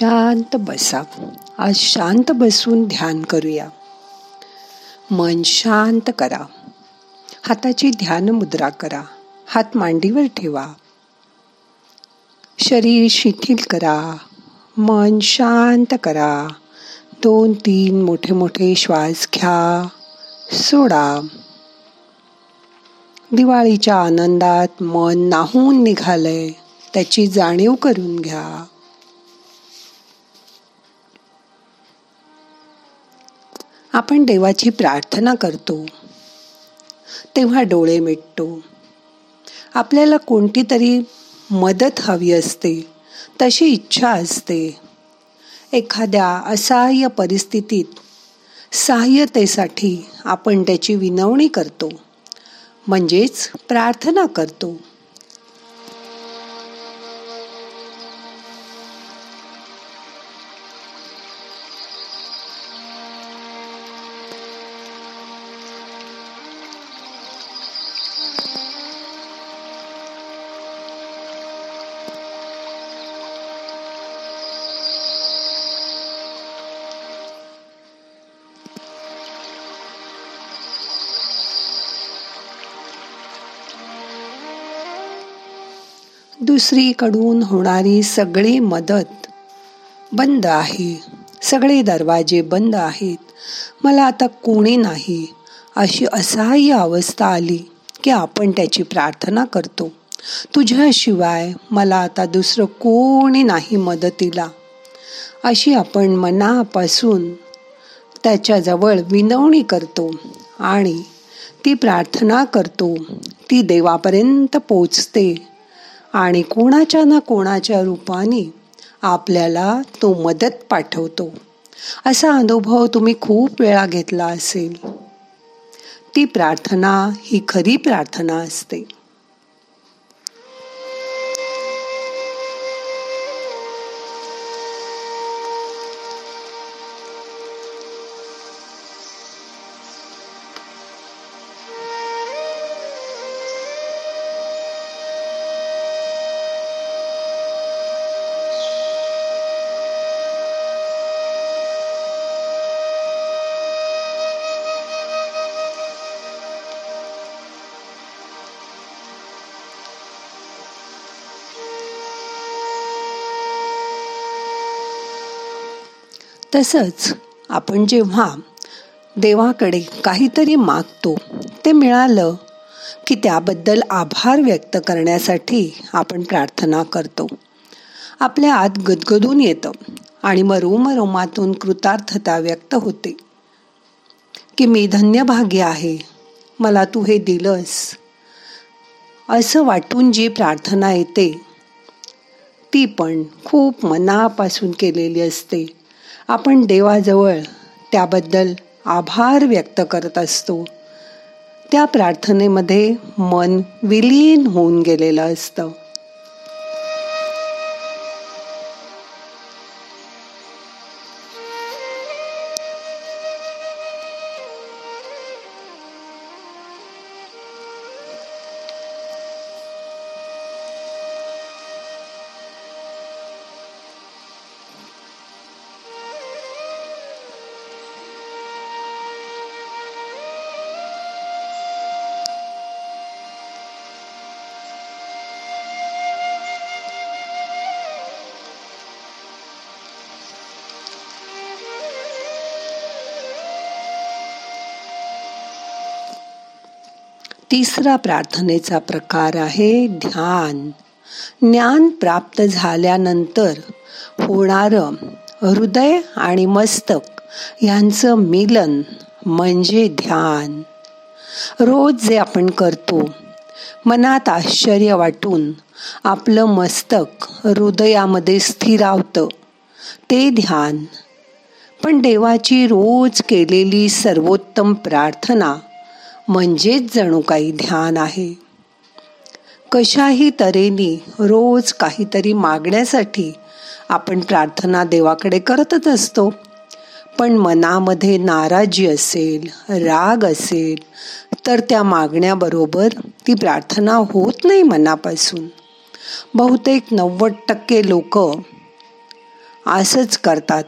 शांत बसा. आज शांत बसून ध्यान करूया. मन शांत करा. हाताची ध्यान मुद्रा करा. हात मांडीवर ठेवा. शरीर शिथिल करा. मन शांत करा. दोन तीन मोठे मोठे श्वास घ्या. सोडा. दिवाळीच्या आनंदात मन नाहून निघालंय. त्याची जाणीव करून घ्या. आपण देवाची प्रार्थना करतो. तेव्हा डोळे मिटतो. आपल्याला कोणती तरी मदत हवी असते तशी इच्छा असते. एखाद्या असहाय्य परिस्थितीत सहाय्यतेसाठी आपण त्याची विनवणी करतो म्हणजेच प्रार्थना करतो. दुसरीकडून होणारी सगळी मदत बंद आहे. सगळे दरवाजे बंद आहेत. मला आता कोणी नाही. अशी असहाय्य अवस्था आली की आपण त्याची प्रार्थना करतो. तुझ्याशिवाय मला आता दुसरं कोणी नाही मदतीला. अशी आपण मनापासून त्याच्याजवळ विनवणी करतो आणि ती प्रार्थना करतो. ती देवापर्यंत पोचते. आणि कोणाच्या ना कोणाच्या रूपाने आपल्याला तो मदत पाठवतो. असा अनुभव तुम्ही खूप वेळा घेतला असेल. ती प्रार्थना ही खरी प्रार्थना असते. तसंच आपण जेव्हा देवाकडे काहीतरी मागतो ते मिळालं की त्याबद्दल आभार व्यक्त करण्यासाठी आपण प्रार्थना करतो. आपल्या आत गदगदून येतं आणि मरोमरोमातून कृतार्थता व्यक्त होते. की मी धन्यभाग्य आहे मला तू हे दिलंस. असं वाटून जी प्रार्थना येते ती पण खूप मनापासून केलेली असते. आपण देवाजवळ त्याबद्दल आभार व्यक्त करत असतो. त्या प्रार्थनेमध्ये मन विलीन होऊन गेलेलं असतं. तिसरा प्रार्थनेचा प्रकार आहे ध्यान. ज्ञान प्राप्त झाल्यानंतर होणारं हृदय आणि मस्तक यांचं मिलन म्हणजे ध्यान. रोज जे आपण करतो मनात आश्चर्य वाटून आपलं मस्तक हृदयामध्ये स्थिरावतं ते ध्यान. पण देवाची रोज केलेली सर्वोत्तम प्रार्थना म्हणजेच जणू काही ध्यान आहे. कशाही तऱ्हेने रोज काहीतरी मागण्यासाठी आपण प्रार्थना देवाकडे करतच असतो. पण मनामध्ये नाराजी असेल राग असेल तर त्या मागण्याबरोबर ती प्रार्थना होत नाही मनापासून. बहुतेक नव्वद टक्के लोक असंच करतात.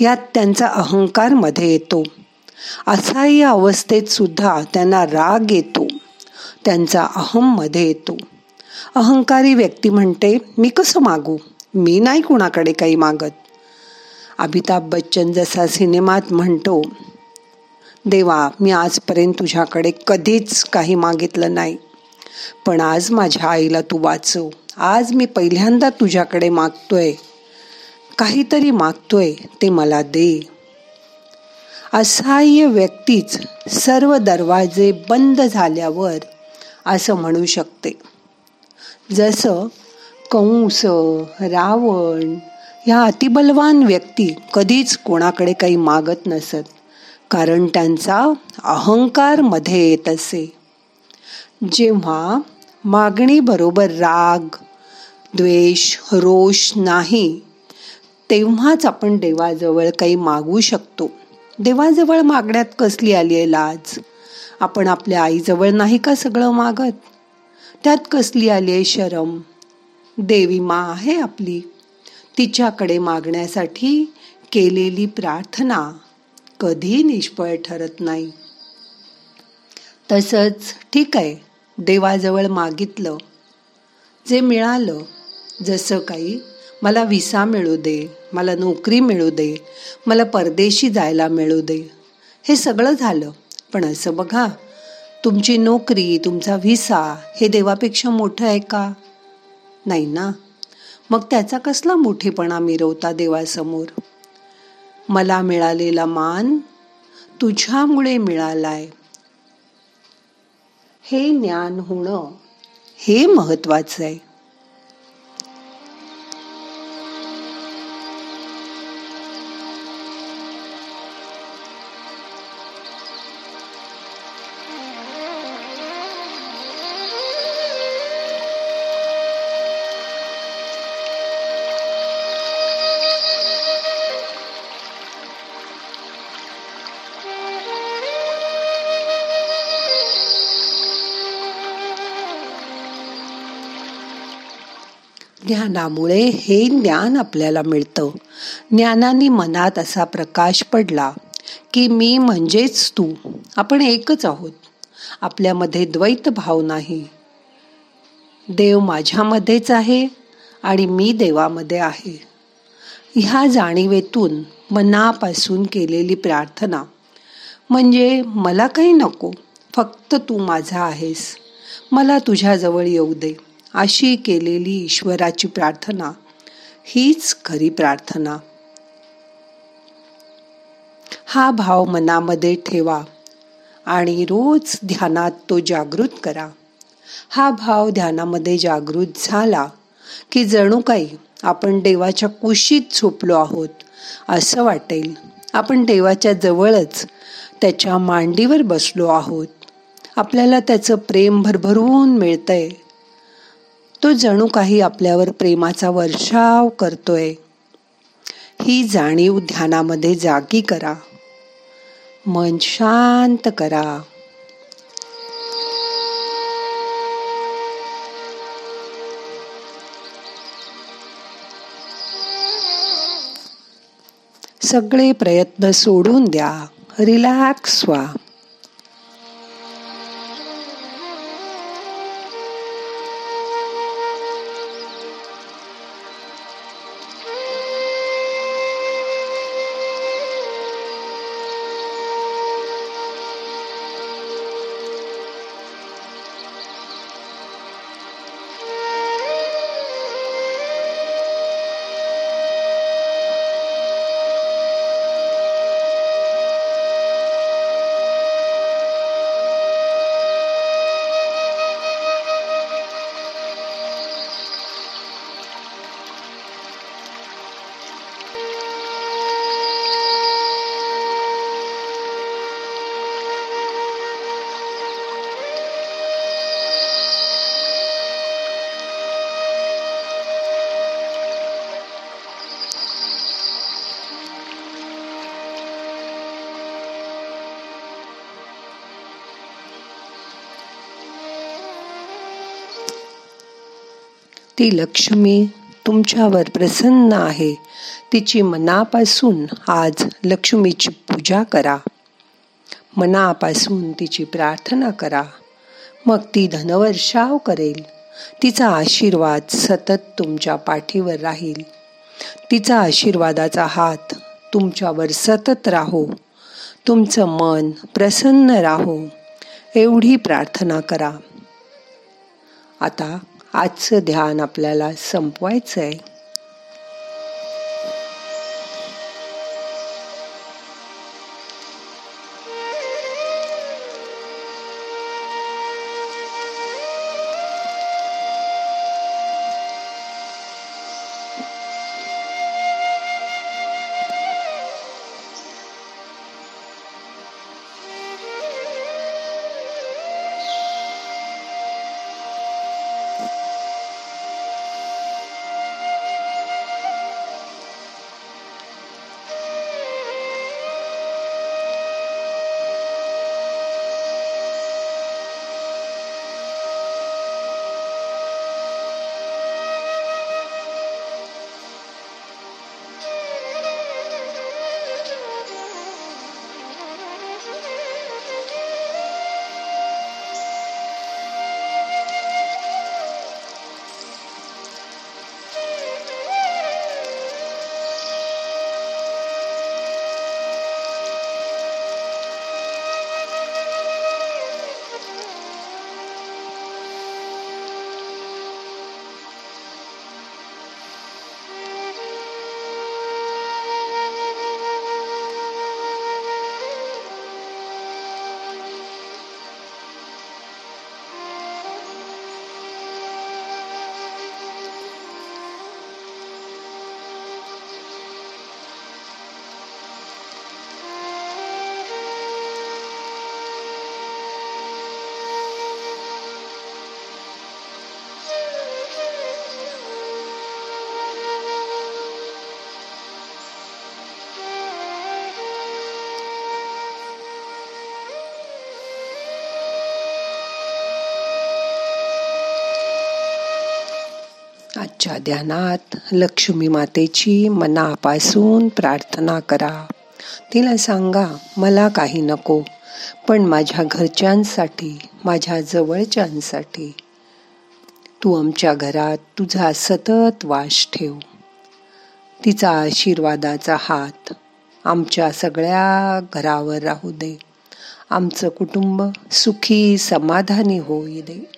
यात त्यांचा अहंकारमध्ये येतो. असहाय्य अवस्थेत सुद्धा त्यांना राग येतो. त्यांचा अहममध्ये येतो. अहंकारी व्यक्ती म्हणते मी कसं मागू? मी नाही कुणाकडे काही मागत. अमिताभ बच्चन जसा सिनेमात म्हणतो देवा मी आजपर्यंत तुझ्याकडे कधीच काही मागितलं नाही. पण आज माझ्या आईला तू वाचव. आज मी पहिल्यांदा तुझ्याकडे मागतोय. काहीतरी मागतोय ते मला दे. असहाय्य व्यक्तीच सर्व दरवाजे बंद झाल्यावर असं म्हणू शकते. जसं कंस रावण ह्या अतिबलवान व्यक्ती कधीच कोणाकडे काही मागत नसत कारण त्यांचा अहंकारमध्ये येत असे जेव्हा मागणी बरोबर राग द्वेष रोष नाही तेव्हाच आपण देवाजवळ काही मागू शकतो. देवाजवळ मागण्यात कसली आली आहे लाज? आपण आपल्या आईजवळ नाही का सगळं मागत? त्यात कसली आली आहे शरम? देवी मा आहे आपली. तिच्याकडे मागण्यासाठी केलेली प्रार्थना कधी निष्फळ ठरत नाही. तसंच ठीक आहे देवाजवळ मागितलं. जे मिळालं जसं काही मला विसा मिळू दे. मला नोकरी मिळू दे मला परदेशी जायला मिळू दे. हे सगळं झालं पण असं बघा तुमची नोकरी तुमचा व्हिसा हे देवापेक्षा मोठं आहे का? नाही ना? मग त्याचा कसला मोठेपणा मिरवता देवासमोर? मला मिळालेला मान तुझ्यामुळे मिळालाय. हे ज्ञान होणं हे महत्वाचं आहे. ध्यानामुळे हे ज्ञान आपल्याला मिळतं. ज्ञानाने मनात असा प्रकाश पडला की मी म्हणजेच तू. आपण एकच आहोत. आपल्यामध्ये द्वैत भाव नाही. देव माझ्यामध्येच आहे आणि मी देवामध्ये आहे. ह्या जाणीवेतून मनापासून केलेली प्रार्थना म्हणजे मला काही नको. फक्त तू माझा आहेस. मला तुझ्याजवळ येऊ दे. अशी केलेली ईश्वराची प्रार्थना हीच खरी प्रार्थना. हा भाव मनामध्ये ठेवा आणि रोज ध्यानात तो जागृत करा. हा भाव ध्यानामध्ये जागृत झाला की जणू काही आपण देवाच्या कुशीत झोपलो आहोत असं वाटेल. आपण देवाच्या जवळच त्याच्या मांडीवर बसलो आहोत. आपल्याला त्याचं प्रेम भरभरून मिळतंय. तो जणू काही आपल्यावर प्रेमाचा वर्षाव करतोय. ही जाणीव ध्यानामध्ये जागी करा. मन शांत करा. सगळे प्रयत्न सोडून द्या. रिलॅक्स व्हा. ती लक्ष्मी तुमच्यावर प्रसन्न आहे. तिची मनापासून आज लक्ष्मीची पूजा करा. मनापासून तिची प्रार्थना करा. मग ती धनवर्षाव करेल. तिचा आशीर्वाद सतत तुमच्या पाठीवर राहील. तिचा आशीर्वादाचा हात तुमच्यावर सतत राहो. तुमचं मन प्रसन्न राहो. एवढी प्रार्थना करा. आता आजचं ध्यान आपल्याला संपवायचं आहे आजच्या ध्यानात लक्ष्मी मातेची मनापासून प्रार्थना करा. तिला सांगा मला काही नको पण माझ्या घरच्यांसाठी माझ्या जवळच्यांसाठी. तू आमच्या घरात तुझा सतत वास ठेव. तिचा आशीर्वादाचा हात आमच्या सगळ्या घरावर राहू दे. आमचं कुटुंब सुखी समाधानी होई दे.